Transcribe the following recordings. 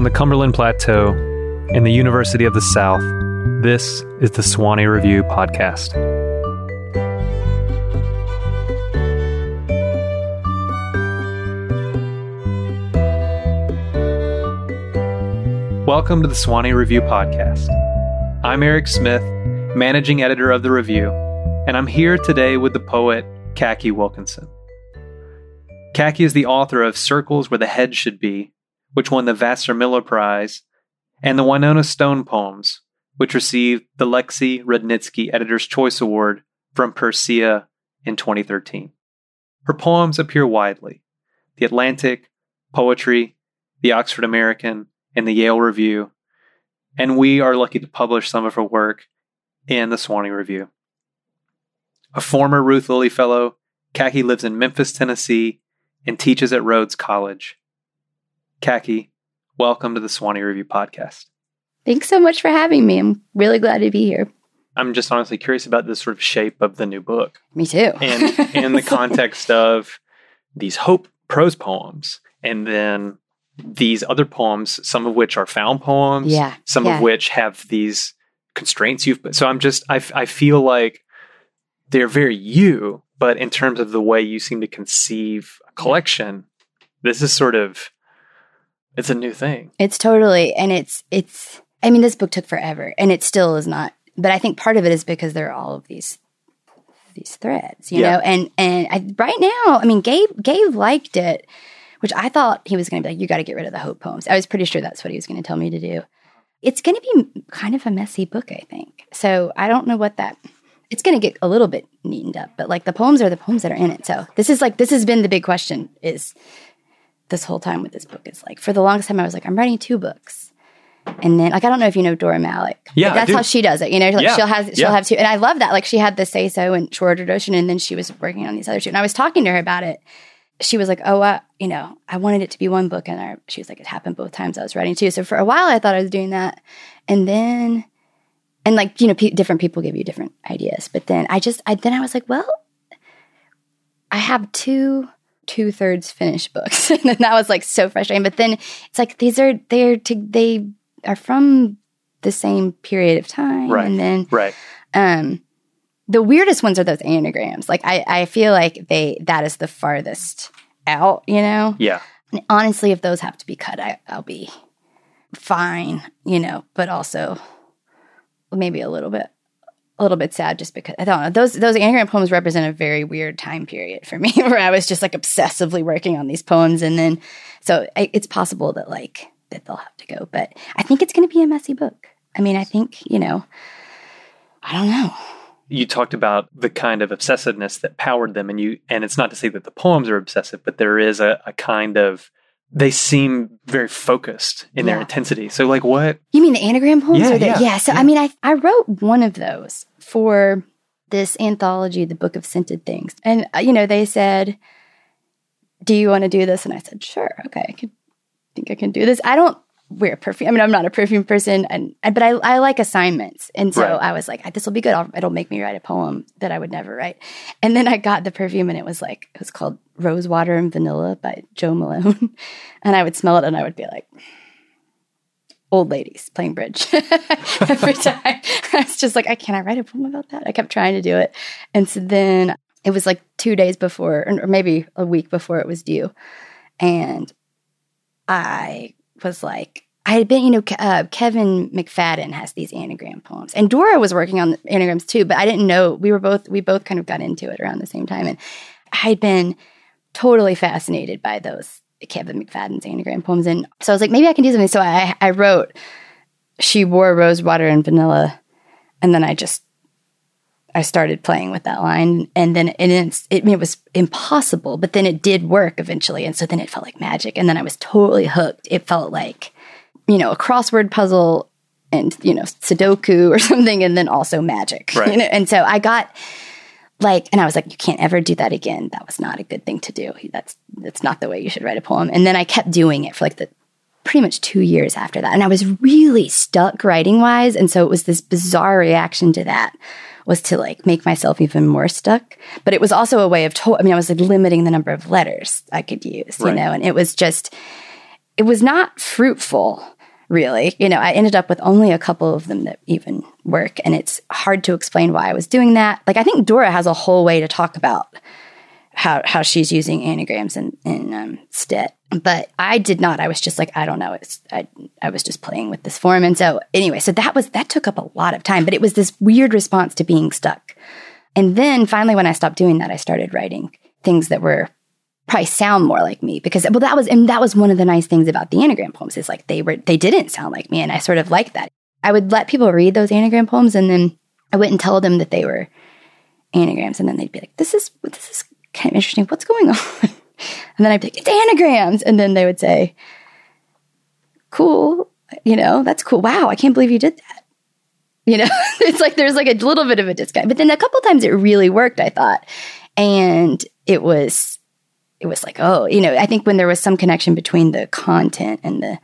From the Cumberland Plateau and the University of the South, this is the Sewanee Review Podcast. Welcome to the Sewanee Review Podcast. I'm Eric Smith, managing editor of the review, and I'm here today with the poet Caki Wilkinson. Caki is the author of Circles Where the Head Should Be, which won the Vassar Miller Prize, and the Wynona Stone Poems, which received the Lexi Rudnitsky Editor's Choice Award from Persea in 2013. Her poems appear widely The Atlantic, Poetry, the Oxford American, and the Yale Review, and we are lucky to publish some of her work in the Sewanee Review. A former Ruth Lilly Fellow, Caki lives in Memphis, Tennessee, and teaches at Rhodes College. Caki, welcome to the Sewanee Review podcast. Thanks so much for having me. I'm really glad to be here. I'm just honestly curious about the sort of shape of the new book. Me too. and in the context of these hope prose poems and then these other poems, some of which are found poems, Yeah, some yeah. of which have these constraints you've put. so I'm just I, I feel like they're very you, but in terms of the way you seem to conceive a collection, this is sort of it's a new thing. It's totally, and it's, it's, I mean, this book took forever and it still is not, but I think part of it is because there are all of these, these threads, you Yeah. know, and, and I, right now, I mean, Gabe, Gabe liked it, which I thought he was going to be like, you got to get rid of the hope poems. I was pretty sure that's what he was going to tell me to do. It's going to be kind of a messy book, I think. So I don't know what that, it's going to get a little bit neatened up, but like the poems are the poems that are in it. So this is like, this has been the big question is, this whole time with this book is like for the longest time I was like I'm writing two books, and then like I don't know if you know Dora Malech. Yeah, that's how she does it. You know, like Yeah, she'll have she'll yeah. have two, and I love that. Like she had the say so and Shore Ordered Ocean, and then she was working on these other two. And I was talking to her about it. She was like, "Oh, I, you know, I wanted it to be one book," and I, she was like, "It happened both times I was writing two. So for a while, I thought I was doing that, and then, and like you know, pe- different people give you different ideas, but then I just, I then I was like, well, I have two two thirds finished books, and that was like so frustrating. But then it's like these are they're to, they are from the same period of time, Right. and then Right. um, the weirdest ones are those anagrams. Like I I feel like they that is the farthest out, you know. Yeah. And honestly, if those have to be cut, I, I'll be fine, you know. But also maybe a little bit a little bit sad just because I don't know. Those those anagram poems represent a very weird time period for me where I was just like obsessively working on these poems and then so I, it's possible that like that they'll have to go. But I think it's going to be a messy book. I mean, I think, you know, I don't know. you talked about the kind of obsessiveness that powered them and you and it's not to say that the poems are obsessive but there is a, a kind of they seem very focused in their intensity so like what You mean the anagram poems? Yeah, the, yeah, yeah. So yeah. I mean, I I wrote one of those for this anthology, the Book of Scented Things, and uh, you know they said, "Do you want to do this?" And I said, "Sure, okay, I could think I can do this." I don't wear perfume. I mean, I'm not a perfume person, and but I I like assignments, and so Right. I was like, "This will be good. I'll, it'll make me write a poem that I would never write." And then I got the perfume, and it was like it was called Rosewater and Vanilla by Jo Malone, and I would smell it, and I would be like old ladies playing bridge every time. I was just like, I can't I write a poem about that. I kept trying to do it. And so then it was like two days before, or maybe a week before it was due. And I was like, I had been, you know, uh, Kevin McFadden has these anagram poems, and Dora was working on anagrams too. But I didn't know we were both we both kind of got into it around the same time, and I had been totally fascinated by those Kevin McFadden's anagram poems. And so I was like, maybe I can do something. So I, I wrote, She wore rose water and vanilla. And then I just, I started playing with that line. And then and it's, it, it was impossible, but then it did work eventually. And so then it felt like magic. And then I was totally hooked. It felt like, you know, a crossword puzzle and, you know, Sudoku or something. And then also magic. Right. You know? And so I got, like and i was like you can't ever do that again. That was not a good thing to do. That's that's not the way you should write a poem. And then i kept doing it for like the pretty much two years after that. And i was really stuck writing wise and so it was this bizarre reaction to that was to like make myself even more stuck. But it was also a way of to- i mean i was like limiting the number of letters i could use Right. you know? And it was just it was not fruitful really. You know, I ended up with only a couple of them that even work. And it's hard to explain why I was doing that. Like, I think Dora has a whole way to talk about how, how she's using anagrams in, in um, Stet. But I did not. I was just like, I don't know. It's, I, I was just playing with this form. And so, anyway, so that was, that took up a lot of time, but it was this weird response to being stuck. And then finally, when I stopped doing that, I started writing things that were probably sound more like me because well that was and that was one of the nice things about the anagram poems is like they were they didn't sound like me and I sort of liked that. I would let people read those anagram poems and then I wouldn't tell them that they were anagrams and then they'd be like this is this is kind of interesting. What's going on? And then I'd be like it's anagrams. And then they would say cool. You know that's cool. Wow I can't believe you did that. You know it's like there's like a little bit of a disconnect. But then a couple times it really worked I thought. And it was it was like, oh, you know, I think when there was some connection between the content and the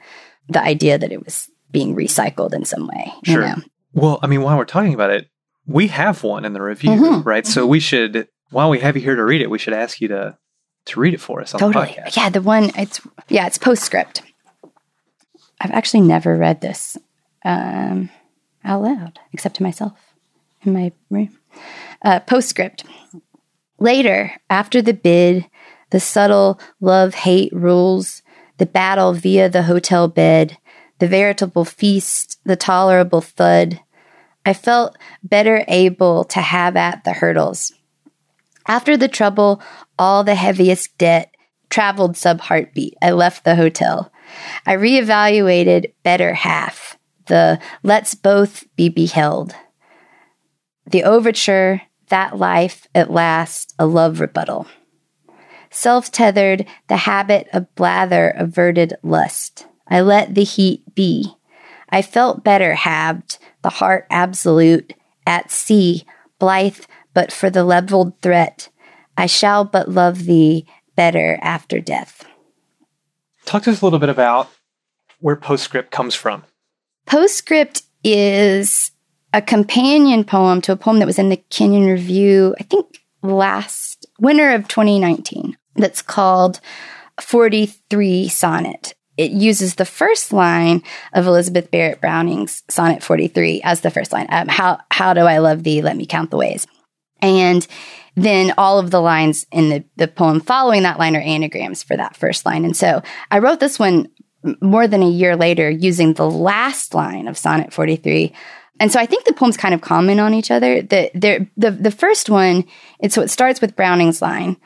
the idea that it was being recycled in some way. Sure. You know? Well, I mean, while we're talking about it, we have one in the review, mm-hmm. right? Mm-hmm. So we should, while we have you here to read it, we should ask you to to read it for us on totally. the podcast. Yeah, the one it's yeah, it's postscript. I've actually never read this um, out loud, except to myself in my room. Uh, postscript. Later, after the bid the subtle love hate rules, the battle via the hotel bed, the veritable feast, the tolerable thud. I felt better able to have at the hurdles. After the trouble, all the heaviest debt, traveled sub heartbeat, I left the hotel. I reevaluated better half, the let's both be beheld. The overture, that life at last, a love rebuttal self tethered, the habit of blather averted lust. I let the heat be. I felt better halved, the heart absolute, at sea, blithe, but for the leveled threat. I shall but love thee better after death. Talk to us a little bit about where Postscript comes from. Postscript is a companion poem to a poem that was in the Kenyon Review, I think last winter of 2019 that's called 43 Sonnet. It uses the first line of Elizabeth Barrett Browning's Sonnet 43 as the first line. Um, how, how do I love thee? Let me count the ways. And then all of the lines in the, the poem following that line are anagrams for that first line. And so I wrote this one more than a year later using the last line of Sonnet 43. And so I think the poems kind of comment on each other. The, the, the, the first one, it's, so it starts with Browning's line,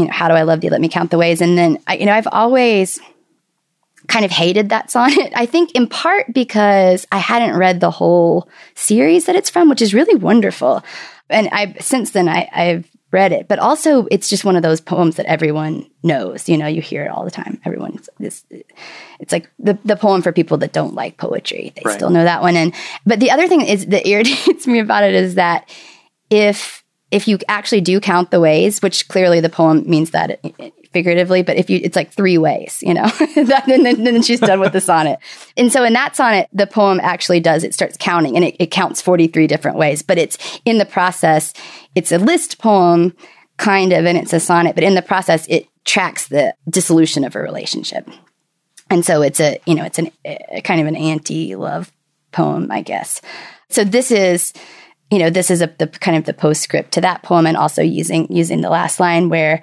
you know, how do I love thee? Let me count the ways. And then, I, you know, I've always kind of hated that sonnet. I think in part because I hadn't read the whole series that it's from, which is really wonderful. And I since then I, I've read it, but also it's just one of those poems that everyone knows. You know, you hear it all the time. Everyone, this, it's like the, the poem for people that don't like poetry. They right. still know that one. And but the other thing is that irritates me about it is that if if you actually do count the ways, which clearly the poem means that figuratively, but if you, it's like three ways, you know, and then, then, she's done with the sonnet. And so in that sonnet, the poem actually does, it starts counting and it, it counts 43 different ways, but it's in the process, it's a list poem kind of, and it's a sonnet, but in the process, it tracks the dissolution of a relationship. And so it's a, you know, it's an, a kind of an anti love poem, I guess. So this is, you know, this is a, the kind of the postscript to that poem and also using, using the last line where,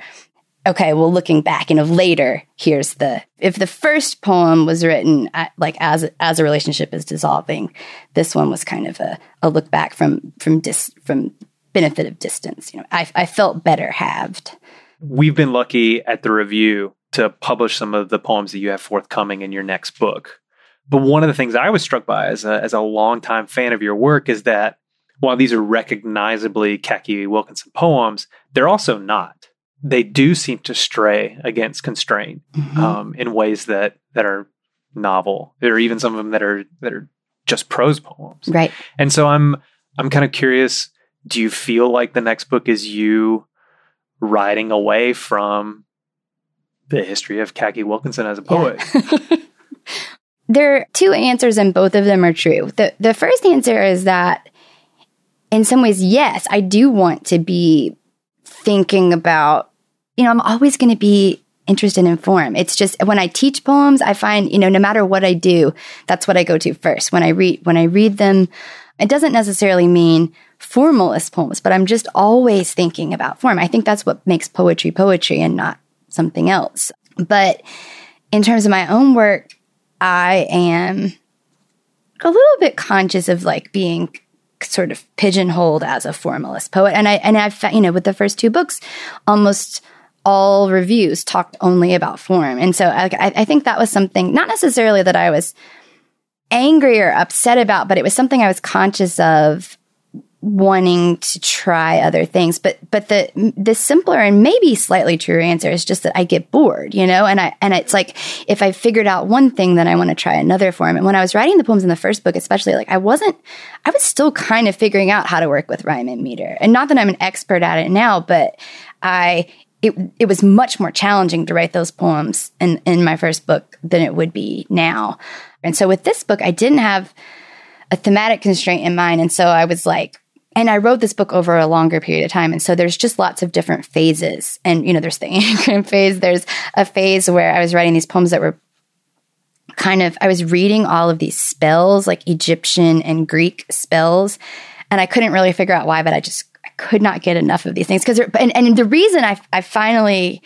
okay, well, looking back, you know, later, here's the, if the first poem was written at, like as, as a relationship is dissolving, this one was kind of a, a look back from, from dis, from benefit of distance. You know, I, I felt better halved. We've been lucky at the review to publish some of the poems that you have forthcoming in your next book. But one of the things I was struck by as a, as a longtime fan of your work is that while these are recognizably Caki Wilkinson poems, they're also not. They do seem to stray against constraint mm-hmm. um, in ways that that are novel. There are even some of them that are that are just prose poems. Right. And so I'm I'm kind of curious. Do you feel like the next book is you riding away from the history of Caki Wilkinson as a poet? Yeah. there are two answers, and both of them are true. the The first answer is that in some ways, yes, I do want to be thinking about, you know, I'm always going to be interested in form. It's just when I teach poems, I find, you know, no matter what I do, that's what I go to first. When I read, when I read them, it doesn't necessarily mean formalist poems, but I'm just always thinking about form. I think that's what makes poetry poetry and not something else. But in terms of my own work, I am a little bit conscious of like being sort of pigeonholed as a formalist poet. And I and I've you know with the first two books, almost all reviews talked only about form, and so I, I think that was something not necessarily that I was angry or upset about, but it was something I was conscious of wanting to try other things. But but the the simpler and maybe slightly truer answer is just that I get bored you know? And I and it's like if I figured out one thing then I want to try another form. And when I was writing the poems in the first book especially like I wasn't I was still kind of figuring out how to work with rhyme and meter. And not that I'm an expert at it now but I it it was much more challenging to write those poems in in my first book than it would be now. And so with this book I didn't have a thematic constraint in mind. And so I was like and I wrote this book over a longer period of time. And so there's just lots of different phases. And, you know, there's the anagram phase. There's a phase where I was writing these poems that were kind of, I was reading all of these spells, like Egyptian and Greek spells. And I couldn't really figure out why, but I just, I could not get enough of these things. Cause, and, and the reason I, I finally,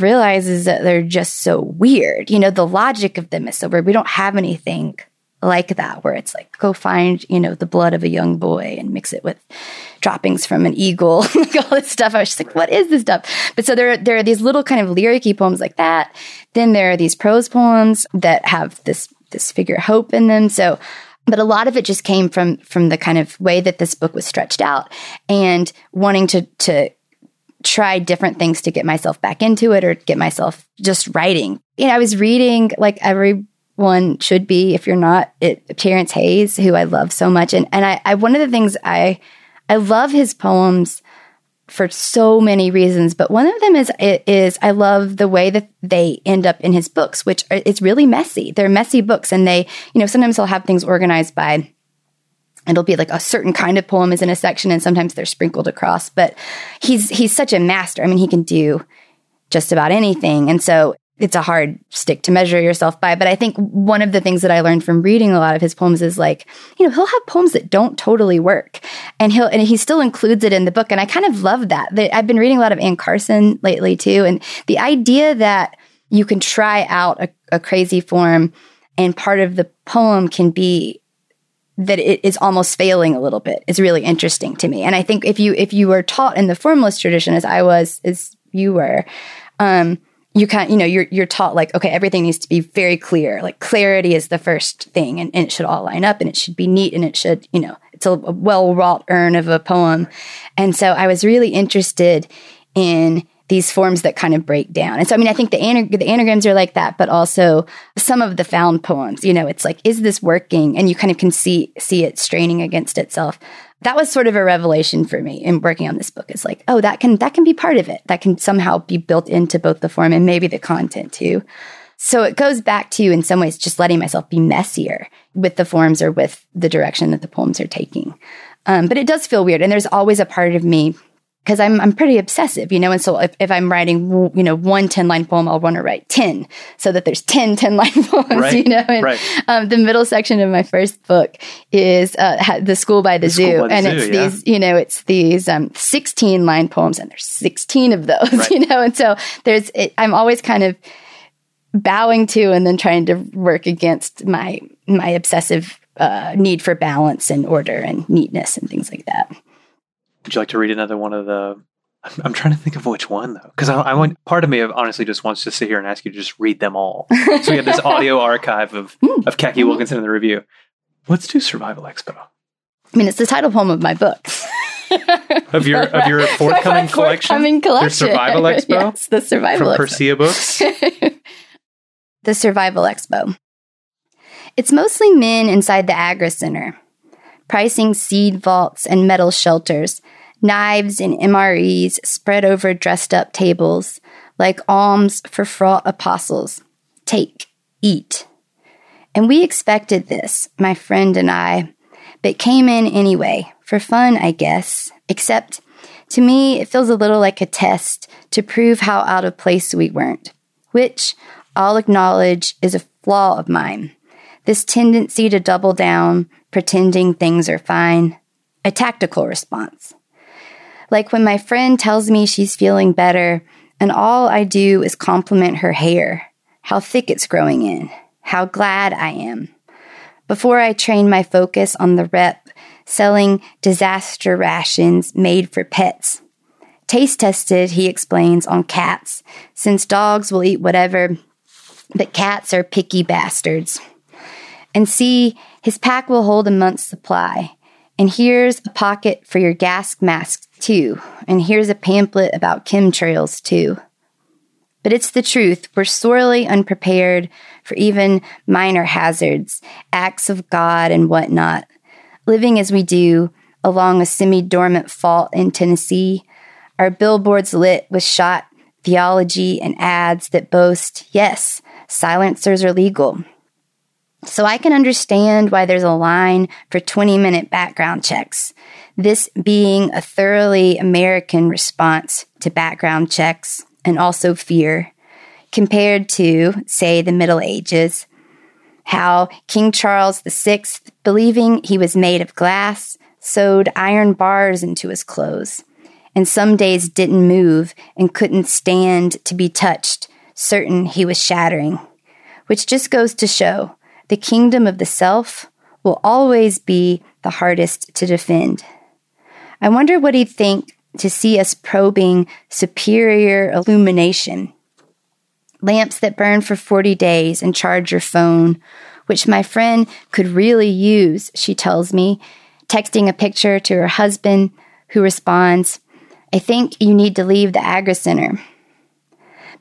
realized is that they're just so weird. You know, the logic of them is so weird. We don't have anything like that, where it's like, go find, you know, the blood of a young boy and mix it with droppings from an eagle, like all this stuff. I was just like, what is this stuff? But so there, there are these little kind of lyric poems like that. Then there are these prose poems that have this, this figure hope in them. So, but a lot of it just came from, from the kind of way that this book was stretched out and wanting to, to, try different things to get myself back into it or get myself just writing. You know, I was reading like every one should be if you're not it Terrence Hayes, who I love so much. And and I, I one of the things I I love his poems for so many reasons, but one of them is is I love the way that they end up in his books, which are, it's really messy. They're messy books, and they you know sometimes he'll have things organized by it'll be like a certain kind of poem is in a section, and sometimes they're sprinkled across. But he's he's such a master. I mean, he can do just about anything, and so it's a hard stick to measure yourself by. But I think one of the things that I learned from reading a lot of his poems is like, you know, he'll have poems that don't totally work and he'll, and he still includes it in the book. And I kind of love that. That I've been reading a lot of Anne Carson lately too. And the idea that you can try out a, a crazy form and part of the poem can be that it is almost failing a little bit is really interesting to me. And I think if you, if you were taught in the formalist tradition as I was, as you were, um, you kind you know you're you're taught like okay everything needs to be very clear like clarity is the first thing and, and it should all line up and it should be neat and it should you know it's a, a well wrought urn of a poem and so i was really interested in these forms that kind of break down. And so, I mean, I think the, anag- the anagrams are like that, but also some of the found poems, you know, it's like, is this working? And you kind of can see, see it straining against itself that was sort of a revelation for me in working on this book. Is like oh that can that can be part of it. That can somehow be built into both the form and maybe the content too. So it goes back to in some ways just letting myself be messier with the forms or with the direction that the poems are taking. Um, but it does feel weird. And there's always a part of me because I'm I'm pretty obsessive, you know, and so if, if I'm writing, you know, one 10 line poem, I'll want to write 10 so that there's 10 10 line poems, right. you know. And right. um, the middle section of my first book is uh, the school by the, the zoo, by the and zoo, it's yeah. these, you know, it's these um, 16 line poems, and there's 16 of those, right. you know, and so there's it, I'm always kind of bowing to and then trying to work against my my obsessive uh, need for balance and order and neatness and things like that. Would you like to read another one of the? I'm, trying to think of which one though, because I, I, want part of me honestly just wants to sit here and ask you to just read them all. so we have this audio archive of hmm. of Caki hmm. Wilkinson in the review. Let's do Survival Expo. I mean, it's the title poem of my book. of your of your forthcoming collection, forthcoming collection, the Survival Expo. yes, the Survival from Expo. Persea Books. the Survival Expo. It's mostly men inside the Agri Center, pricing seed vaults and metal shelters knives and MREs spread over dressed up tables, like alms for fraught apostles. Take, eat. And we expected this, my friend and I, but came in anyway, for fun, I guess, except To me, it feels a little like a test to prove how out of place we weren't, which I'll acknowledge is a flaw of mine. This tendency to double down, pretending things are fine, a tactical response. Like when my friend tells me she's feeling better, and all I do is compliment her hair, how thick it's growing in, how glad I am. Before I train my focus on the rep selling disaster rations made for pets. Taste tested, he explains, on cats, since dogs will eat whatever, but cats are picky bastards. And see, his pack will hold a month's supply. And here's a pocket for your gas mask, too. And here's a pamphlet about chemtrails, too. But it's the truth. We're sorely unprepared for even minor hazards, acts of God, and whatnot living as we do along a semi dormant fault in Tennessee, our billboards lit with shot theology and ads that boast, yes, silencers are legal. So I can understand why there's a line for 20 minute background checks. This being a thoroughly American response to background checks and also fear compared to, say, the Middle Ages, how King Charles VI, believing he was made of glass, sewed iron bars into his clothes, and some days didn't move and couldn't stand to be touched, certain he was shattering. Which just goes to show the kingdom of the self will always be the hardest to defend. I wonder what he'd think to see us probing superior illumination lamps that burn for 40 days and charge your phone, which my friend could really use, she tells me, texting a picture to her husband, who responds, I think you need to leave the Agri Center.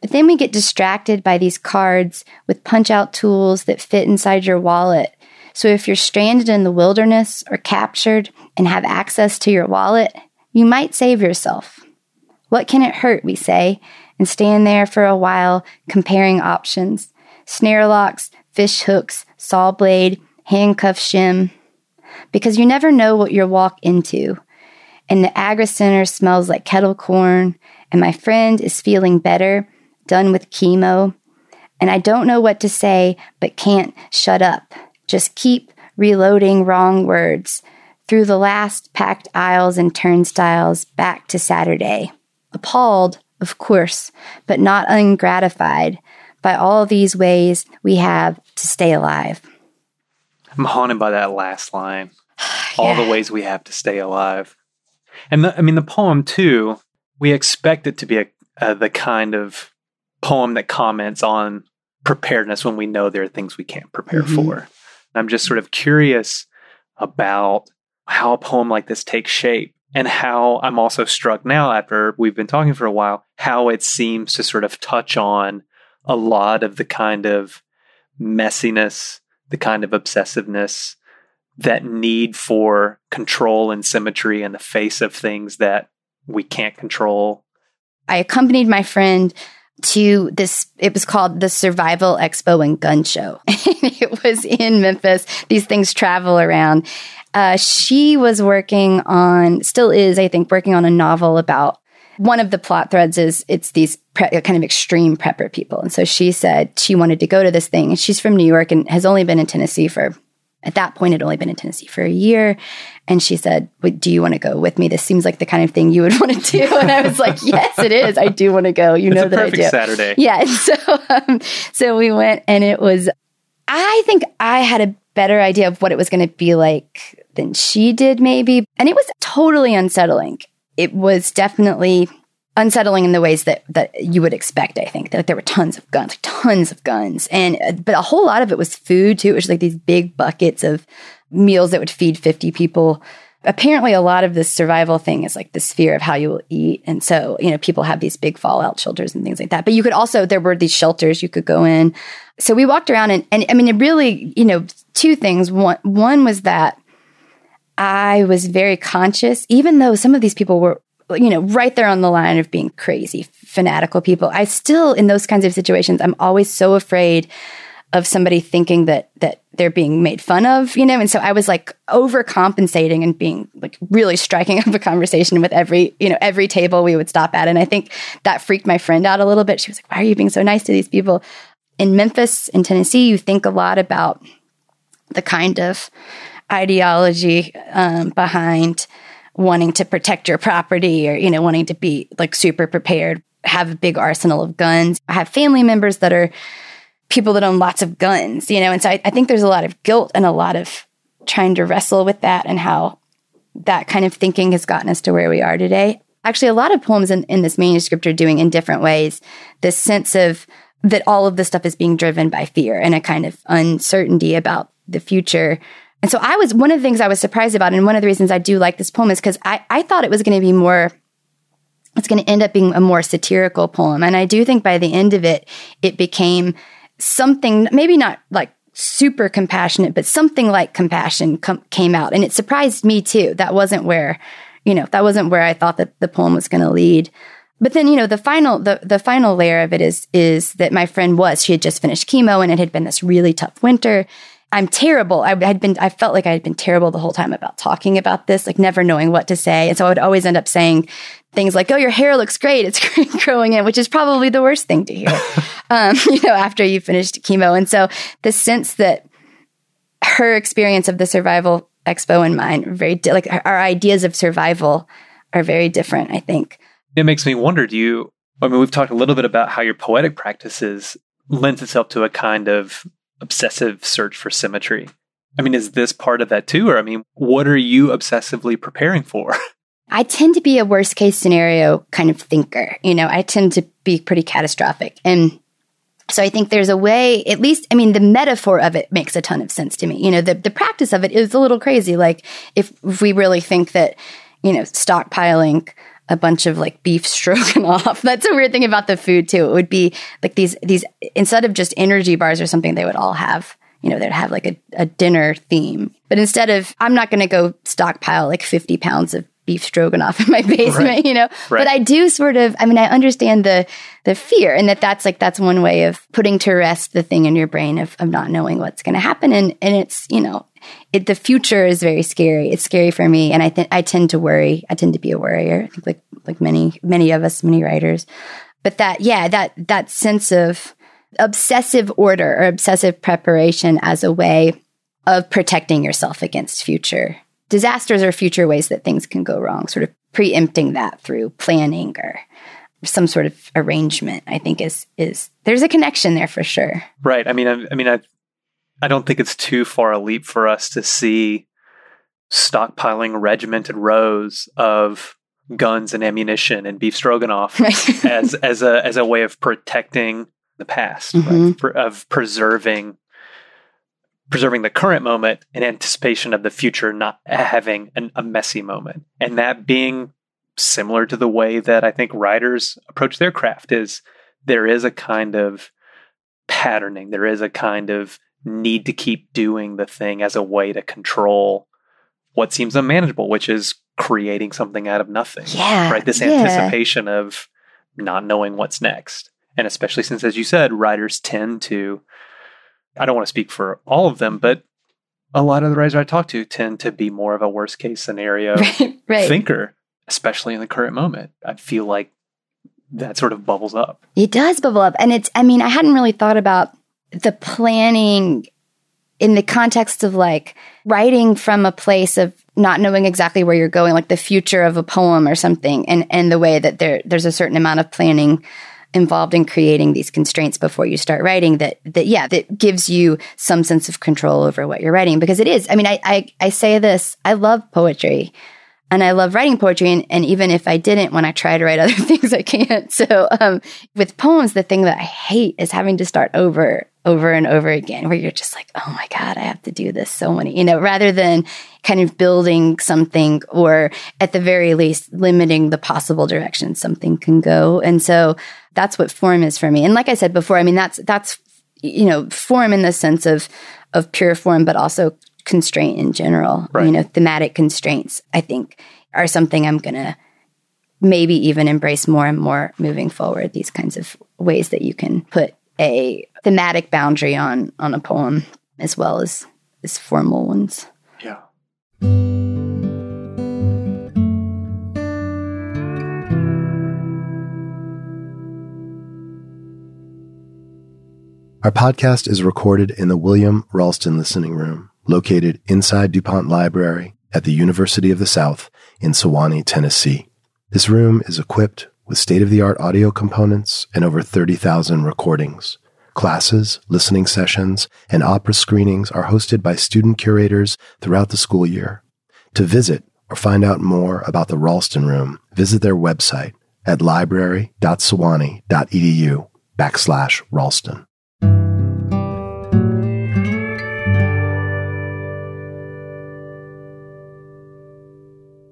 But then we get distracted by these cards with punch out tools that fit inside your wallet. So if you're stranded in the wilderness or captured and have access to your wallet, you might save yourself. What can it hurt, we say, and stand there for a while comparing options snare locks, fish hooks, saw blade, handcuff shim. Because you never know what you'll walk into. And the Agri Center smells like kettle corn, and my friend is feeling better, done with chemo. And I don't know what to say, but can't shut up. Just keep reloading wrong words through the last packed aisles and turnstiles back to Saturday. Appalled, of course, but not ungratified by all these ways we have to stay alive. I'm haunted by that last line. All the ways we have to stay alive. And the, I mean, the poem, too, we expect it to be a, uh, the kind of poem that comments on preparedness when we know there are things we can't prepare mm-hmm. for. I'm just sort of curious about how a poem like this takes shape and how I'm also struck now after we've been talking for a while, how it seems to sort of touch on a lot of the kind of messiness, the kind of obsessiveness, that need for control and symmetry in the face of things that we can't control. I accompanied my friend to this it was called the survival expo and gun show it was in memphis these things travel around uh, she was working on, still is, I think, working on a novel about one of the plot threads is it's these pre- kind of extreme prepper people. And so she said she wanted to go to this thing. And she's from New York and has only been in Tennessee for, at that point, had only been in Tennessee for a year. And she said, Do you want to go with me? This seems like the kind of thing you would want to do. And I was like, Yes, it is. I do want to go. You it's know that I do. Saturday. Yeah. So, um, so we went and it was, I think I had a better idea of what it was going to be like than she did, maybe. And it was totally unsettling. It was definitely unsettling in the ways that that you would expect. I think that there were tons of guns, tons of guns, and uh, but a whole lot of it was food too. It was like these big buckets of meals that would feed fifty people. Apparently, a lot of this survival thing is like this fear of how you will eat, and so you know people have these big fallout shelters and things like that. But you could also there were these shelters you could go in. So we walked around, and and I mean, it really you know two things. One one was that I was very conscious, even though some of these people were, you know, right there on the line of being crazy, fanatical people. I still, in those kinds of situations, I'm always so afraid of somebody thinking that that they're being made fun of, you know? And so I was like overcompensating and being like really striking up a conversation with every, you know, every table we would stop at. And I think that freaked my friend out a little bit. She was like, why are you being so nice to these people? In Memphis, in Tennessee, you think a lot about the kind of ideology um, behind wanting to protect your property or, you know, wanting to be like super prepared, have a big arsenal of guns. I have family members that are people that own lots of guns, you know? And so I, I think there's a lot of guilt and a lot of trying to wrestle with that and how that kind of thinking has gotten us to where we are today. Actually, a lot of poems in, in this manuscript are doing in different ways this sense of that all of this stuff is being driven by fear and a kind of uncertainty about the future. And so I was one of the things I was surprised about, and one of the reasons I do like this poem is because I, I thought it was going to be more it's going to end up being a more satirical poem. And I do think by the end of it, it became something, maybe not like super compassionate, but something like compassion com- came out. And it surprised me too. That wasn't where, you know, that wasn't where I thought that the poem was going to lead. But then, you know, the final, the, the final layer of it is, is that my friend was, she had just finished chemo and it had been this really tough winter. I'm terrible. I had been, I felt like I had been terrible the whole time about talking about this, like never knowing what to say. And so I would always end up saying things like, "Oh, your hair looks great; it's growing in," which is probably the worst thing to hear, um, you know, after you finished chemo. And so the sense that her experience of the survival expo and mine very di- like our ideas of survival are very different. I think it makes me wonder. Do you? I mean, we've talked a little bit about how your poetic practices lends itself to a kind of obsessive search for symmetry. I mean, is this part of that too? Or, I mean, what are you obsessively preparing for? I tend to be a worst case scenario kind of thinker. You know, I tend to be pretty catastrophic. And so I think there's a way, at least, I mean, the metaphor of it makes a ton of sense to me. You know, the, the practice of it is a little crazy. Like, if, if we really think that, you know, stockpiling a bunch of like beef stroganoff. That's a weird thing about the food too. It would be like these, these, instead of just energy bars or something, they would all have, you know, they'd have like a, a dinner theme. But instead of, I'm not going to go stockpile like 50 pounds of beef stroganoff in my basement, right. you know. Right. But I do sort of I mean I understand the the fear and that that's like that's one way of putting to rest the thing in your brain of of not knowing what's going to happen and and it's, you know, it the future is very scary. It's scary for me and I think I tend to worry. I tend to be a worrier. I think like like many many of us, many writers. But that yeah, that that sense of obsessive order or obsessive preparation as a way of protecting yourself against future disasters or future ways that things can go wrong, sort of preempting that through planning or some sort of arrangement, I think is is there's a connection there for sure. Right. I mean, I, I mean, I I don't think it's too far a leap for us to see stockpiling regimented rows of guns and ammunition and beef stroganoff right. as as a as a way of protecting the past, mm-hmm. right? Of preserving preserving the current moment in anticipation of the future not having an, a messy moment. And that being similar to the way that I think writers approach their craft is there is a kind of patterning, there is a kind of need to keep doing the thing as a way to control what seems unmanageable, which is creating something out of nothing. Yeah. Right. This yeah. anticipation of not knowing what's next. And especially since, as you said, writers tend to I don't want to speak for all of them, but a lot of the writers I talk to tend to be more of a worst case scenario right, right. thinker, especially in the current moment. I feel like that sort of bubbles up. It does bubble up. And it's, I mean, I hadn't really thought about the planning in the context of like writing from a place of not knowing exactly where you're going, like the future of a poem or something, and, and the way that there, there's a certain amount of planning involved in creating these constraints before you start writing that that yeah that gives you some sense of control over what you're writing because it is i mean i i, I say this i love poetry and I love writing poetry. And, and, even if I didn't, when I try to write other things, I can't. So, um, with poems, the thing that I hate is having to start over, over and over again, where you're just like, oh my God, I have to do this so many, you know, rather than kind of building something or at the very least limiting the possible direction something can go. And so that's what form is for me. And like I said before, I mean, that's, that's, you know, form in the sense of, of pure form, but also constraint in general. Right. You know, thematic constraints, I think, are something I'm going to maybe even embrace more and more moving forward. These kinds of ways that you can put a thematic boundary on on a poem as well as as formal ones. Our podcast is recorded in the William Ralston Listening Room, located inside DuPont Library at the University of the South in Sewanee, Tennessee. This room is equipped with state of the art audio components and over 30,000 recordings. Classes, listening sessions, and opera screenings are hosted by student curators throughout the school year. To visit or find out more about the Ralston Room, visit their website at library.sewanee.edu backslash Ralston.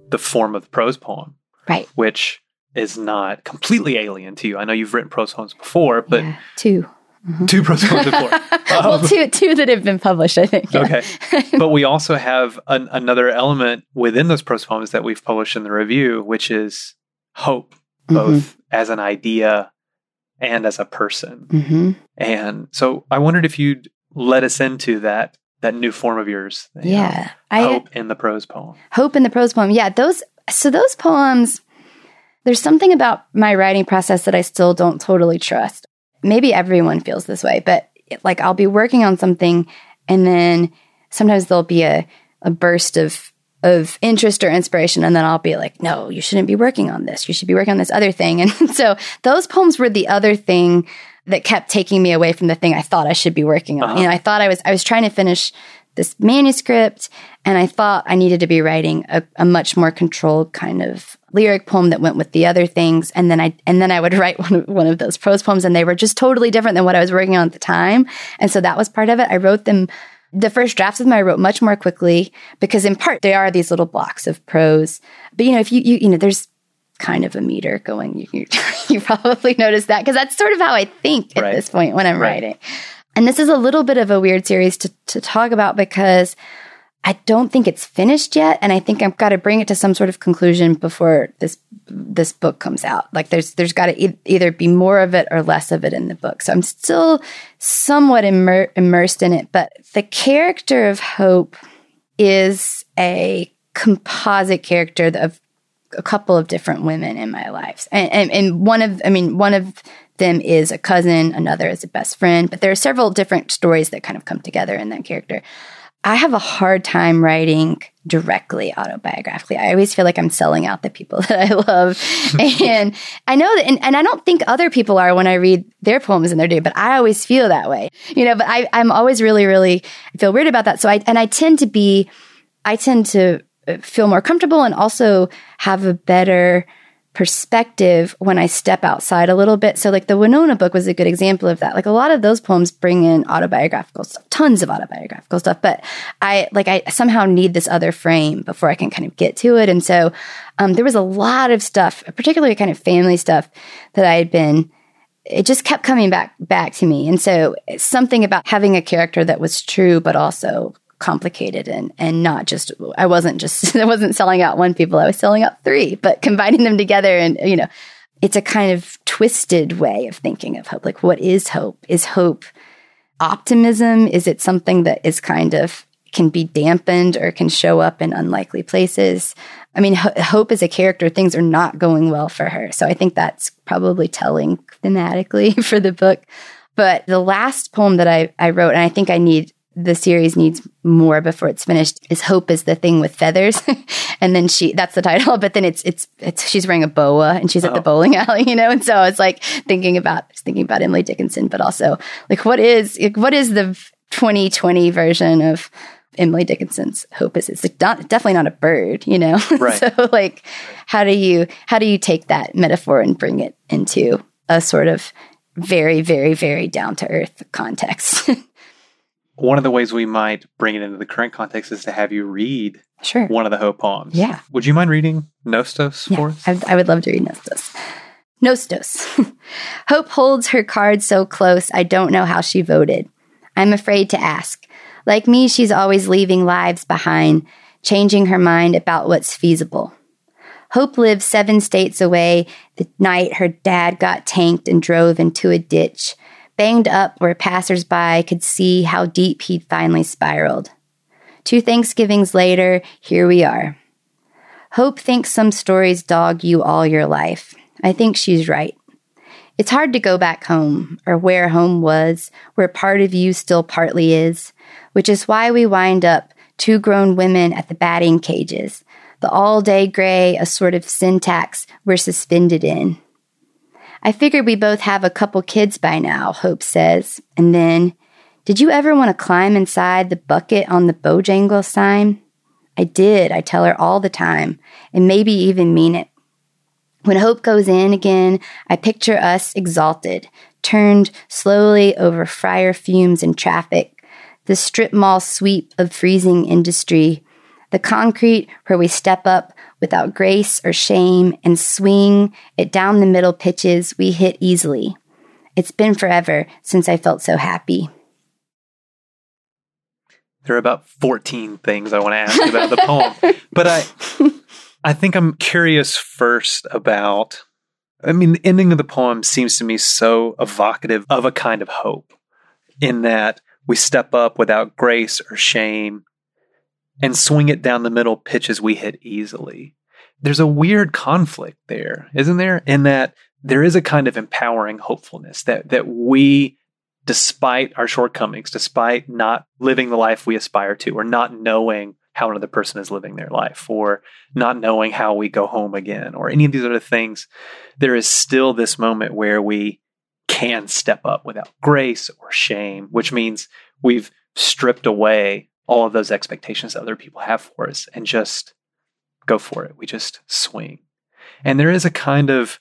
The form of the prose poem, Right. which is not completely alien to you. I know you've written prose poems before, but yeah. Two. Two prose poems before. well, Um, two two that have been published, I think. yeah. Okay. but we also have an, another element within those prose poems that we've published in the review, which is hope, both as an idea and as a person. hmm And so I wondered if you'd let us into that that new form of yours. you know, Yeah. I hope in the prose poem. Hope in the prose poem. Yeah, those so those poems there's something about my writing process that I still don't totally trust. Maybe everyone feels this way, but like I'll be working on something and then sometimes there'll be a a burst of of interest or inspiration and then I'll be like, "No, you shouldn't be working on this. You should be working on this other thing." And so those poems were the other thing that kept taking me away from the thing I thought I should be working on. Uh-huh. You know, I thought I was I was trying to finish this manuscript and I thought I needed to be writing a, a much more controlled kind of lyric poem that went with the other things. And then I and then I would write one of, one of those prose poems and they were just totally different than what I was working on at the time. And so that was part of it. I wrote them the first drafts of them I wrote much more quickly because in part they are these little blocks of prose. But you know if you you, you know there's kind of a meter going. You you, you probably noticed that because that's sort of how I think at Right. this point when I'm Right. writing. And this is a little bit of a weird series to, to talk about because I don't think it's finished yet, and I think I've got to bring it to some sort of conclusion before this this book comes out. Like there's there's got to e- either be more of it or less of it in the book. So I'm still somewhat immer- immersed in it, but the character of Hope is a composite character of a couple of different women in my life. And, and, and one of, I mean, one of them is a cousin, another is a best friend, but there are several different stories that kind of come together in that character. I have a hard time writing directly autobiographically. I always feel like I'm selling out the people that I love. and I know that, and, and I don't think other people are when I read their poems in their day, but I always feel that way, you know, but I, I'm always really, really I feel weird about that. So I, and I tend to be, I tend to uh, feel more comfortable and also have a better perspective when I step outside a little bit. So, like the Wynona book was a good example of that. Like a lot of those poems bring in autobiographical stuff, tons of autobiographical stuff, but I like I somehow need this other frame before I can kind of get to it. And so, um, there was a lot of stuff, particularly kind of family stuff, that I had been it just kept coming back back to me. And so something about having a character that was true but also complicated and and not just I wasn't just I wasn't selling out one people, I was selling out three, but combining them together and you know, it's a kind of twisted way of thinking of hope. Like what is hope? Is hope optimism? Is it something that is kind of can be dampened or can show up in unlikely places? I mean, Ho- Hope is a character. Things are not going well for her. So I think that's probably telling thematically for the book. But the last poem that I, I wrote, and I think I need the series needs more before it's finished, is Hope is the thing with feathers. and then she, that's the title, but then it's, it's, it's, she's wearing a boa and she's at the Oh. bowling alley, you know? And so it's like thinking about, thinking about Emily Dickinson, but also like, what is, like, what is the 2020 version of Emily Dickinson's hope is it's not, definitely not a bird, you know? Right. so like, how do you, how do you take that metaphor and bring it into a sort of very, very, very down to earth context? One of the ways we might bring it into the current context is to have you read sure. one of the Hope poems. Yeah. Would you mind reading Nostos for us? I, I would love to read Nostos. Nostos. Hope holds her card so close, I don't know how she voted. I'm afraid to ask. Like me, she's always leaving lives behind, changing her mind about what's feasible. Hope lives seven states away the night her dad got tanked and drove into a ditch. Banged up where passersby could see how deep he'd finally spiraled. Two Thanksgivings later, here we are. Hope thinks some stories dog you all your life. I think she's right. It's hard to go back home, or where home was, where part of you still partly is, which is why we wind up two grown women at the batting cages, the all day gray, a sort of syntax we're suspended in. I figured we both have a couple kids by now, Hope says. And then, did you ever want to climb inside the bucket on the Bojangle sign? I did, I tell her all the time, and maybe even mean it. When Hope goes in again, I picture us exalted, turned slowly over fryer fumes and traffic, the strip mall sweep of freezing industry, the concrete where we step up without grace or shame and swing it down the middle pitches we hit easily. It's been forever since I felt so happy. There are about 14 things I want to ask about the poem, but I I think I'm curious first about I mean the ending of the poem seems to me so evocative of a kind of hope in that we step up without grace or shame and swing it down the middle pitches we hit easily. There's a weird conflict there, isn't there? In that there is a kind of empowering hopefulness that that we despite our shortcomings, despite not living the life we aspire to or not knowing how another person is living their life or not knowing how we go home again or any of these other things, there is still this moment where we can step up without grace or shame, which means we've stripped away all of those expectations that other people have for us and just go for it. We just swing. And there is a kind of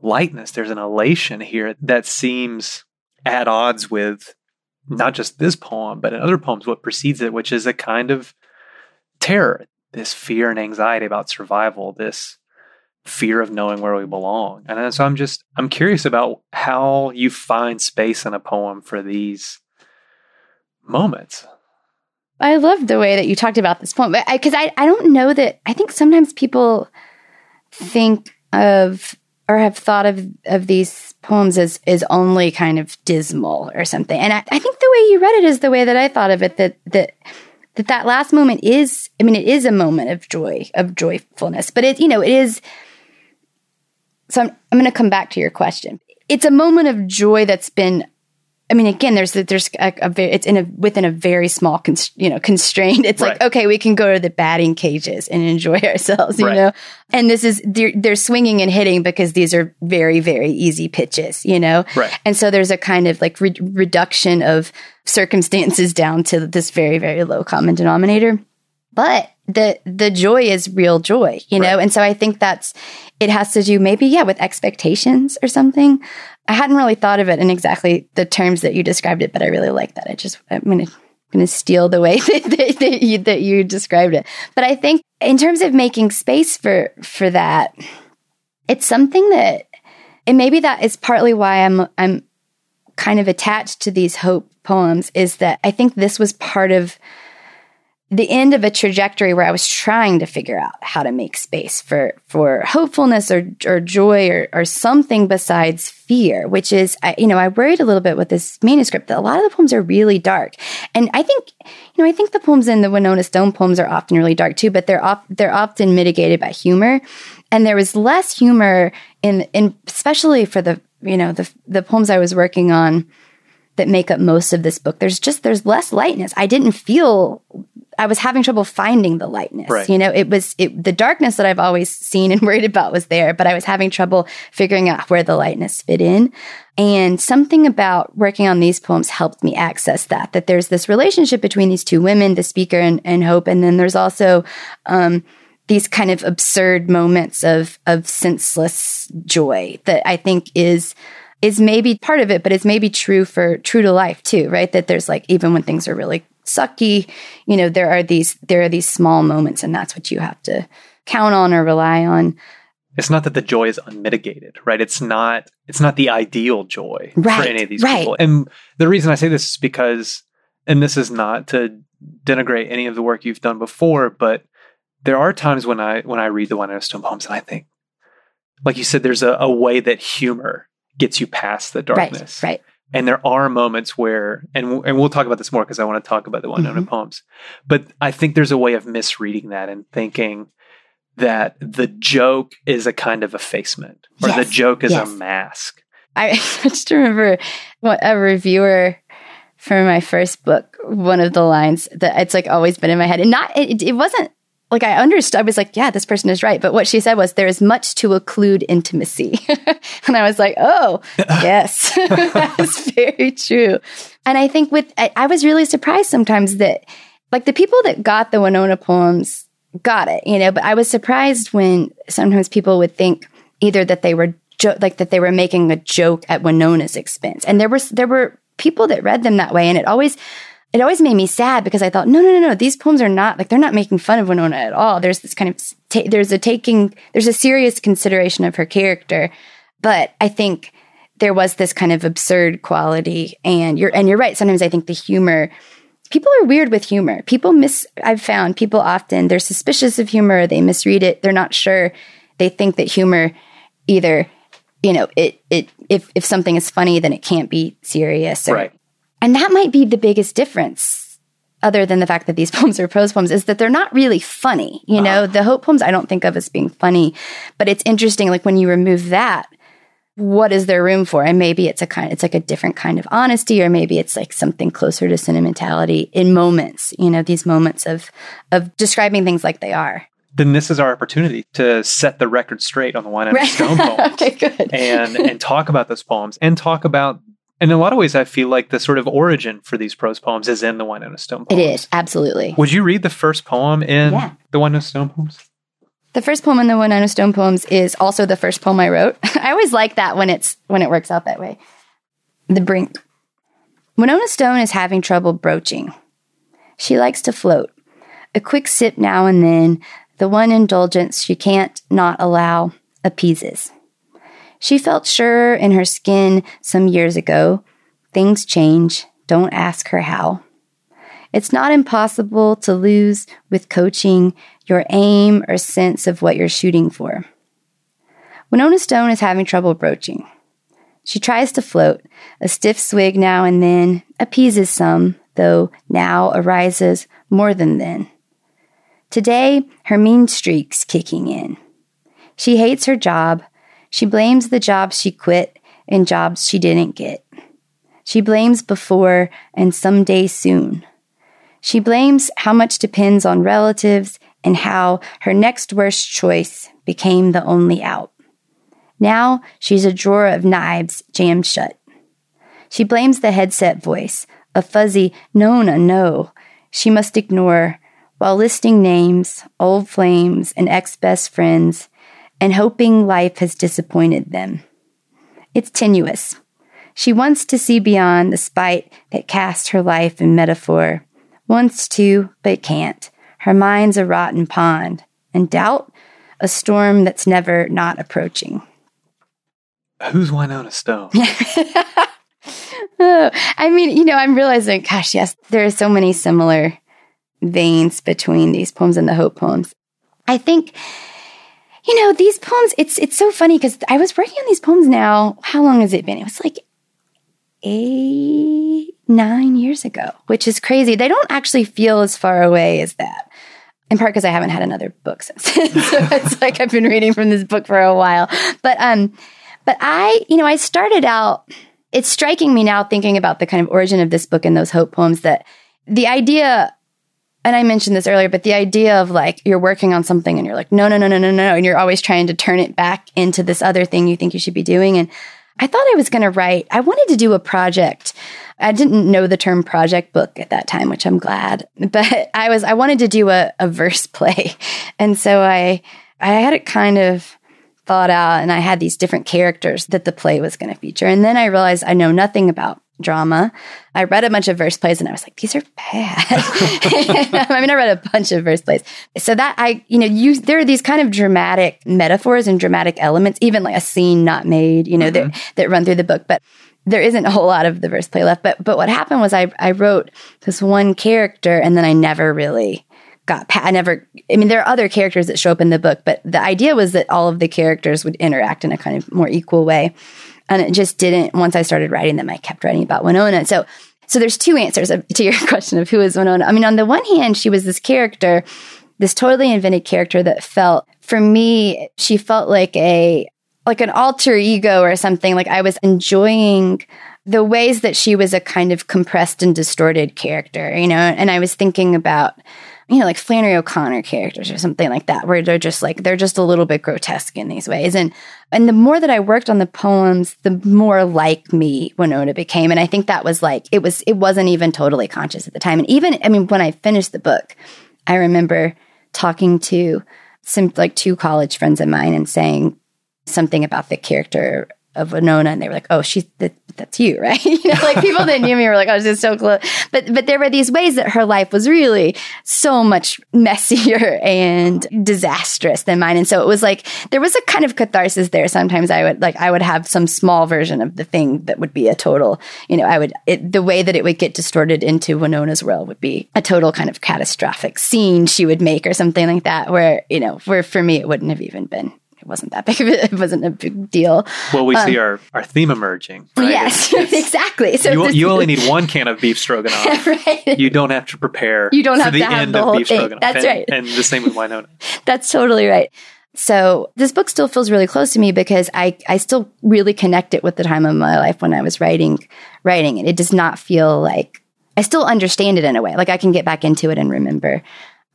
lightness, there's an elation here that seems at odds with not just this poem, but in other poems, what precedes it, which is a kind of terror, this fear and anxiety about survival, this fear of knowing where we belong. And so I'm just, I'm curious about how you find space in a poem for these moments. I love the way that you talked about this poem, because I, I, I don't know that I think sometimes people think of or have thought of of these poems as is only kind of dismal or something. And I, I think the way you read it is the way that I thought of it. That that that that last moment is, I mean, it is a moment of joy, of joyfulness, but it, you know, it is. So I'm, I'm going to come back to your question. It's a moment of joy that's been I mean, again, there's there's a, a very, it's in a within a very small, const, you know, constraint. It's right. like okay, we can go to the batting cages and enjoy ourselves, you right. know. And this is they're, they're swinging and hitting because these are very very easy pitches, you know. Right. And so there's a kind of like re- reduction of circumstances down to this very very low common denominator. But the the joy is real joy, you know. Right. And so I think that's it has to do maybe yeah with expectations or something I hadn't really thought of it in exactly the terms that you described it, but I really like that. I just, I'm going to going to steal the way that, that, that, you, that you described it. But I think in terms of making space for for that, it's something that, and maybe that is partly why I'm I'm kind of attached to these hope poems. Is that I think this was part of the end of a trajectory where I was trying to figure out how to make space for for hopefulness or or joy or or something besides fear, which is I, you know I worried a little bit with this manuscript that a lot of the poems are really dark, and I think you know I think the poems in the Wynona Stone poems are often really dark too, but they're op- they're often mitigated by humor, and there was less humor in in especially for the you know the the poems I was working on that make up most of this book. There's just there's less lightness. I didn't feel I was having trouble finding the lightness. Right. You know, it was it, the darkness that I've always seen and worried about was there, but I was having trouble figuring out where the lightness fit in. And something about working on these poems helped me access that, that there's this relationship between these two women, the speaker and, and Hope. And then there's also, um, these kind of absurd moments of, of senseless joy that I think is, is maybe part of it, but it's maybe true for true to life too, right? That there's like, even when things are really sucky, you know, there are these there are these small moments and that's what you have to count on or rely on. It's not that the joy is unmitigated, right? It's not it's not the ideal joy right, for any of these right. people. And the reason I say this is because and this is not to denigrate any of the work you've done before, but there are times when I when I read the Wynona Stone poems and I think, like you said, there's a, a way that humor gets you past the darkness. Right, right. And there are moments where, and and we'll talk about this more because I want to talk about the one Mhm. poems. But I think there's a way of misreading that and thinking that the joke is a kind of effacement, or the joke is yes. a mask. I just remember what a reviewer for my first book, one of the lines that it's like always been in my head. And not it, it wasn't like I understood. I was like, yeah, this person is right. But what she said was there is much to occlude intimacy. and I was like, oh, yes, that's very true. And I think with I, I was really surprised sometimes that like the people that got the Wynona poems got it, you know, but I was surprised when sometimes people would think either that they were jo- like that they were making a joke at Wynona's expense. And there was there were people that read them that way and it always it always made me sad because I thought, no, no, no, no, these poems are not like they're not making fun of Wynona at all. There's this kind of ta- there's a taking there's a serious consideration of her character, but I think there was this kind of absurd quality and you're and you're right. Sometimes I think the humor people are weird with humor. People miss I've found people often they're suspicious of humor, they misread it, they're not sure. They think that humor either you know, it it if if something is funny then it can't be serious or Right. And that might be the biggest difference, other than the fact that these poems are prose poems, is that they're not really funny. You know, uh-huh. the Hope poems I don't think of as being funny, but it's interesting. Like when you remove that, what is there room for? And maybe it's a kind, it's like a different kind of honesty, or maybe it's like something closer to sentimentality in moments. You know, these moments of of describing things like they are. Then this is our opportunity to set the record straight on the Wynona Stone poems. okay, good. and and talk about those poems and talk about in a lot of ways I feel like the sort of origin for these prose poems is in the Wynona Stone it poems. is absolutely. Would you read the first poem in Yeah. the Wynona Stone poems? The first poem in the Wynona Stone poems is also the first poem I wrote. I always like that when it's when it works out that way. The brink. Wynona Stone is having trouble broaching. She likes to float. A quick sip now and then, the one indulgence she can't not allow, appeases. She felt sure in her skin some years ago. Things change. Don't ask her how. It's not impossible to lose with coaching your aim or sense of what you're shooting for. Wynona Stone is having trouble broaching. She tries to float, a stiff swig now and then, appeases some, though now arises more than then. Today, her mean streak's kicking in. She hates her job. She blames the jobs she quit and jobs she didn't get. She blames before and someday soon. She blames how much depends on relatives and how her next worst choice became the only out. Now she's a drawer of knives jammed shut. She blames the headset voice, a fuzzy no, no, no, she must ignore while listing names, old flames, and ex best friends, and hoping life has disappointed them. It's tenuous. She wants to see beyond the spite that cast her life in metaphor. Wants to, but can't. Her mind's a rotten pond, and doubt, a storm that's never not approaching. Who's Wynona Stone? Oh, I mean, you know, I'm realizing, gosh, yes, there are so many similar veins between these poems and the Hope poems. I think, you know, these poems, it's it's so funny because I was working on these poems now. How long has it been? It was like eight, nine years ago, which is crazy. They don't actually feel as far away as that. In part because I haven't had another book since. so it's like I've been reading from this book for a while. But um, but I, you know, I started out it's striking me now thinking about the kind of origin of this book and those hope poems that the idea and I mentioned this earlier, but the idea of like you're working on something and you're like, no, no, no, no, no, no, and you're always trying to turn it back into this other thing you think you should be doing. And I thought I was going to write, I wanted to do a project. I didn't know the term project book at that time, which I'm glad, but I was, I wanted to do a, a verse play. And so I, I had it kind of thought out and I had these different characters that the play was going to feature. And then I realized I know nothing about drama. I read a bunch of verse plays and I was like, these are bad. I mean, I read a bunch of verse plays. So that I, you know, you, there are these kind of dramatic metaphors and dramatic elements, even like a scene not made, you know, that, mm-hmm. that run through the book. But there isn't a whole lot of the verse play left. But, but what happened was I, I wrote this one character and then I never really got pa- I never I mean there are other characters that show up in the book, but the idea was that all of the characters would interact in a kind of more equal way. And it just didn't once I started writing them, I kept writing about Wynona. So so there's two answers to your question of who is Wynona. I mean, on the one hand, she was this character, this totally invented character that felt for me, she felt like a like an alter ego or something. Like I was enjoying the ways that she was a kind of compressed and distorted character, you know, and I was thinking about you know, like Flannery O'Connor characters or something like that, where they're just like they're just a little bit grotesque in these ways. And and the more that I worked on the poems, the more like me Wynona became. And I think that was like it was it wasn't even totally conscious at the time. And even I mean, when I finished the book, I remember talking to some like two college friends of mine and saying something about the character of Wynona, and they were like, "Oh, she's that, that's you, right?" you know, like people that knew me were like, "Oh, she's so close." But but there were these ways that her life was really so much messier and disastrous than mine, and so it was like there was a kind of catharsis there. Sometimes I would like I would have some small version of the thing that would be a total, you know, I would it, the way that it would get distorted into Wynona's world would be a total kind of catastrophic scene she would make or something like that, where you know, where for me it wouldn't have even been it wasn't that big of a, it wasn't a big deal. Well, we um, see our, our theme emerging. Right? Yes, it's, it's, exactly. So you, you only need one can of beef stroganoff. right. You don't have to prepare. You don't have the to have the whole thing. That's and, right. And the same with Wynona. That's totally right. So this book still feels really close to me because I, I still really connect it with the time of my life when I was writing writing it. It does not feel like I still understand it in a way. Like I can get back into it and remember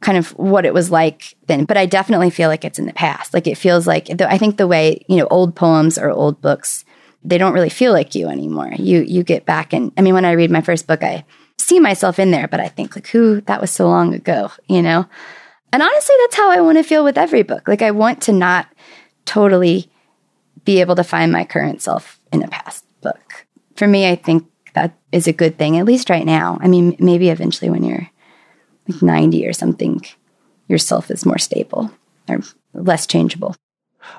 kind of what it was like then. But I definitely feel like it's in the past. Like it feels like I think the way you know old poems or old books, they don't really feel like you anymore. You you get back and I mean when I read my first book, I see myself in there, but I think like who that was so long ago, you know. And honestly, that's how I want to feel with every book. Like I want to not totally be able to find my current self in a past book. For me, I think that is a good thing, at least right now. I mean, maybe eventually when you're like 90 or something, yourself is more stable or less changeable.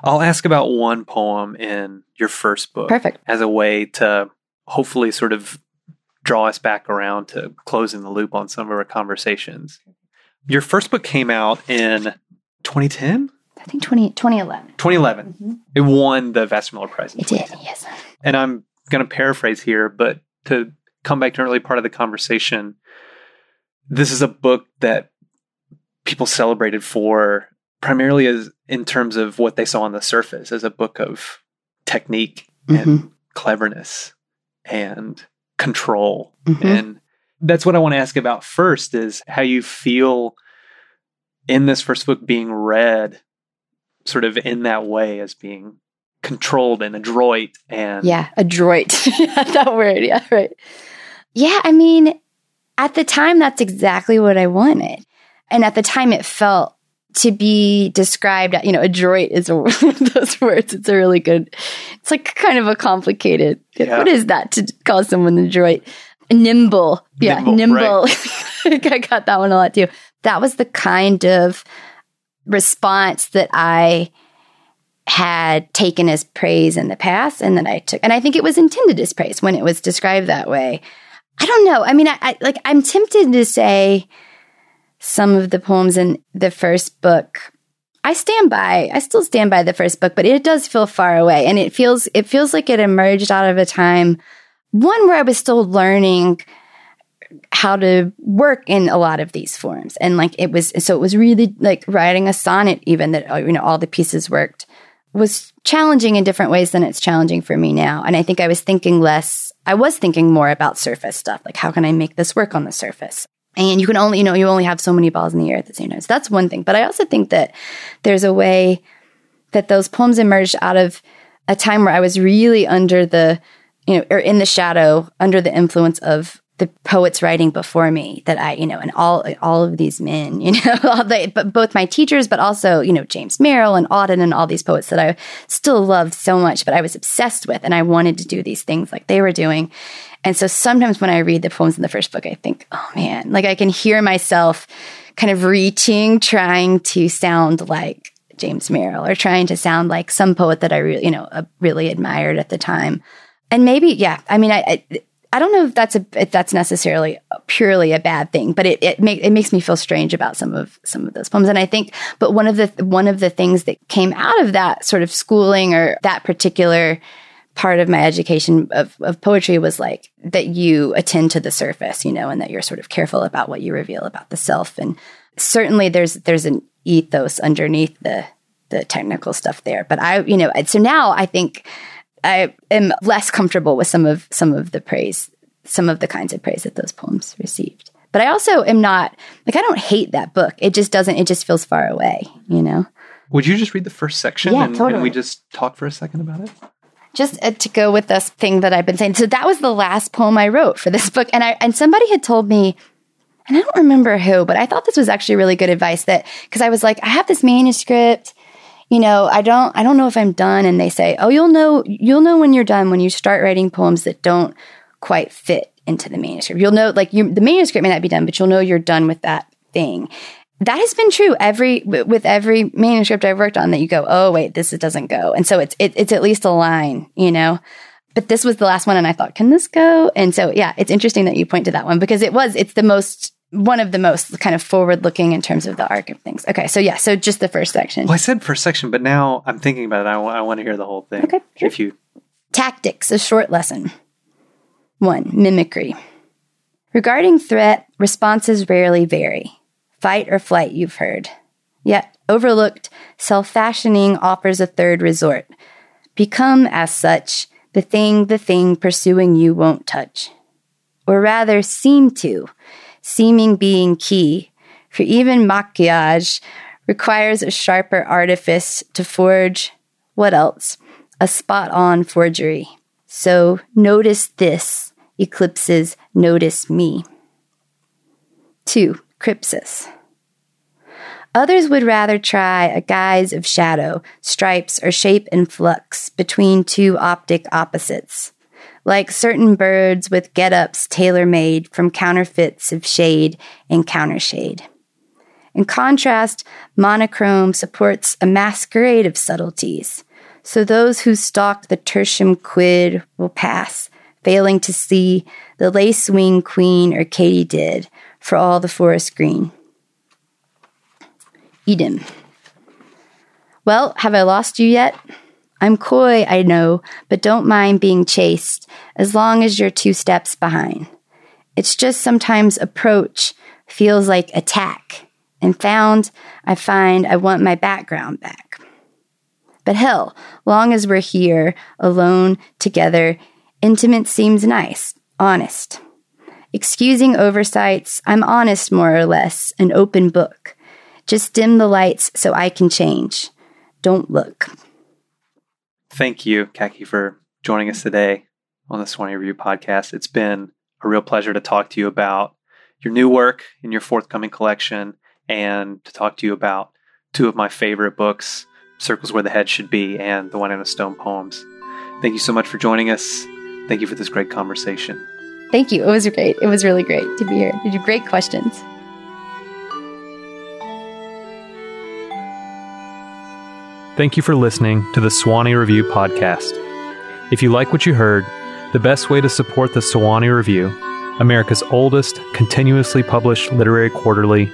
I'll ask about one poem in your first book. Perfect. As a way to hopefully sort of draw us back around to closing the loop on some of our conversations. Your first book came out in 2010? I think 20, 2011. 2011. Mm-hmm. It won the Vassar Miller Prize. It did, yes. And I'm going to paraphrase here, but to come back to an early part of the conversation, this is a book that people celebrated for primarily as in terms of what they saw on the surface as a book of technique mm-hmm. and cleverness and control mm-hmm. and that's what i want to ask about first is how you feel in this first book being read sort of in that way as being controlled and adroit and yeah adroit that word yeah right yeah i mean at the time, that's exactly what I wanted. And at the time, it felt to be described, you know, adroit is one of those words. It's a really good, it's like kind of a complicated, yeah. what is that to call someone adroit? Nimble. Yeah, nimble. nimble. Right. I got that one a lot too. That was the kind of response that I had taken as praise in the past and that I took. And I think it was intended as praise when it was described that way. I don't know. I mean, I, I like I'm tempted to say some of the poems in the first book I stand by. I still stand by the first book, but it does feel far away and it feels it feels like it emerged out of a time one where I was still learning how to work in a lot of these forms. And like it was so it was really like writing a sonnet even that you know all the pieces worked was challenging in different ways than it's challenging for me now. And I think I was thinking less, I was thinking more about surface stuff. Like, how can I make this work on the surface? And you can only, you know, you only have so many balls in the air at the same time. So that's one thing. But I also think that there's a way that those poems emerged out of a time where I was really under the, you know, or in the shadow, under the influence of the poets writing before me that I, you know, and all all of these men, you know, all the, but both my teachers, but also, you know, James Merrill and Auden and all these poets that I still loved so much, but I was obsessed with, and I wanted to do these things like they were doing. And so sometimes when I read the poems in the first book, I think, oh man, like I can hear myself kind of reaching, trying to sound like James Merrill or trying to sound like some poet that I really, you know, uh, really admired at the time. And maybe, yeah, I mean, I, I I don't know if that's a if that's necessarily purely a bad thing, but it it, make, it makes me feel strange about some of some of those poems. And I think, but one of the one of the things that came out of that sort of schooling or that particular part of my education of, of poetry was like that you attend to the surface, you know, and that you're sort of careful about what you reveal about the self. And certainly there's there's an ethos underneath the the technical stuff there. But I, you know, so now I think I am less comfortable with some of some of the praise, some of the kinds of praise that those poems received. But I also am not like I don't hate that book. It just doesn't. It just feels far away. You know. Would you just read the first section Yeah, and, totally. and we just talk for a second about it? just uh, to go with this thing that I've been saying. So that was the last poem I wrote for this book, and I and somebody had told me, and I don't remember who, but I thought this was actually really good advice. That because I was like, I have this manuscript, you know, I don't I don't know if I'm done, and they say, oh, you'll know you'll know when you're done when you start writing poems that don't quite fit into the manuscript. You'll know like you the manuscript may not be done, but you'll know you're done with that thing. That has been true every with every manuscript I've worked on. That you go, oh wait, this doesn't go, and so it's it, it's at least a line, you know. But this was the last one, and I thought, can this go? And so yeah, it's interesting that you point to that one because it was it's the most one of the most kind of forward looking in terms of the arc of things. Okay, so yeah, so just the first section. Well, I said first section, but now I'm thinking about it. I want to hear the whole thing. Okay, sure. If you Tactics, a short lesson. 1. Mimicry. Regarding threat, responses rarely vary. Fight or flight, you've heard. Yet, overlooked, self fashioning offers a third resort. Become, as such, the thing the thing pursuing you won't touch. Or rather, seem to, seeming being key, for even maquillage requires a sharper artifice to forge, what else? A spot on forgery. So notice this eclipses notice me. 2. Crypsis. Others would rather try a guise of shadow, stripes, or shape in flux between two optic opposites, like certain birds with get ups tailor made from counterfeits of shade and countershade. In contrast, monochrome supports a masquerade of subtleties, so those who stalk the tertium quid will pass, failing to see the lace wing queen or katydid for all the forest green. Eden. Well, have I lost you yet? I'm coy, I know, but don't mind being chased as long as you're two steps behind. It's just sometimes approach feels like attack, and found I find I want my background back. But hell, long as we're here, alone, together, intimate seems nice, honest. Excusing oversights, I'm honest more or less, an open book. Just dim the lights so I can change. Don't look. Thank you, Caki, for joining us today on the Sewanee Review podcast. It's been a real pleasure to talk to you about your new work in your forthcoming collection and to talk to you about two of my favorite books, Circles Where the Head Should Be and The Wynona Stone poems. Thank you so much for joining us. Thank you for this great conversation. Thank you. It was great. It was really great to be here. You did great questions. Thank you for listening to the Sewanee Review podcast. If you like what you heard, the best way to support the Sewanee Review, America's oldest continuously published literary quarterly,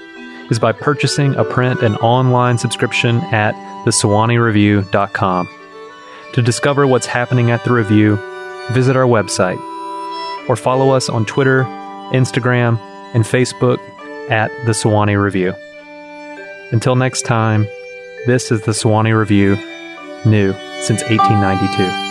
is by purchasing a print and online subscription at thesewaneereview.com. To discover what's happening at the review, visit our website or follow us on Twitter, Instagram, and Facebook at the Sewanee Review. Until next time, this is the Sewanee Review, new since 1892.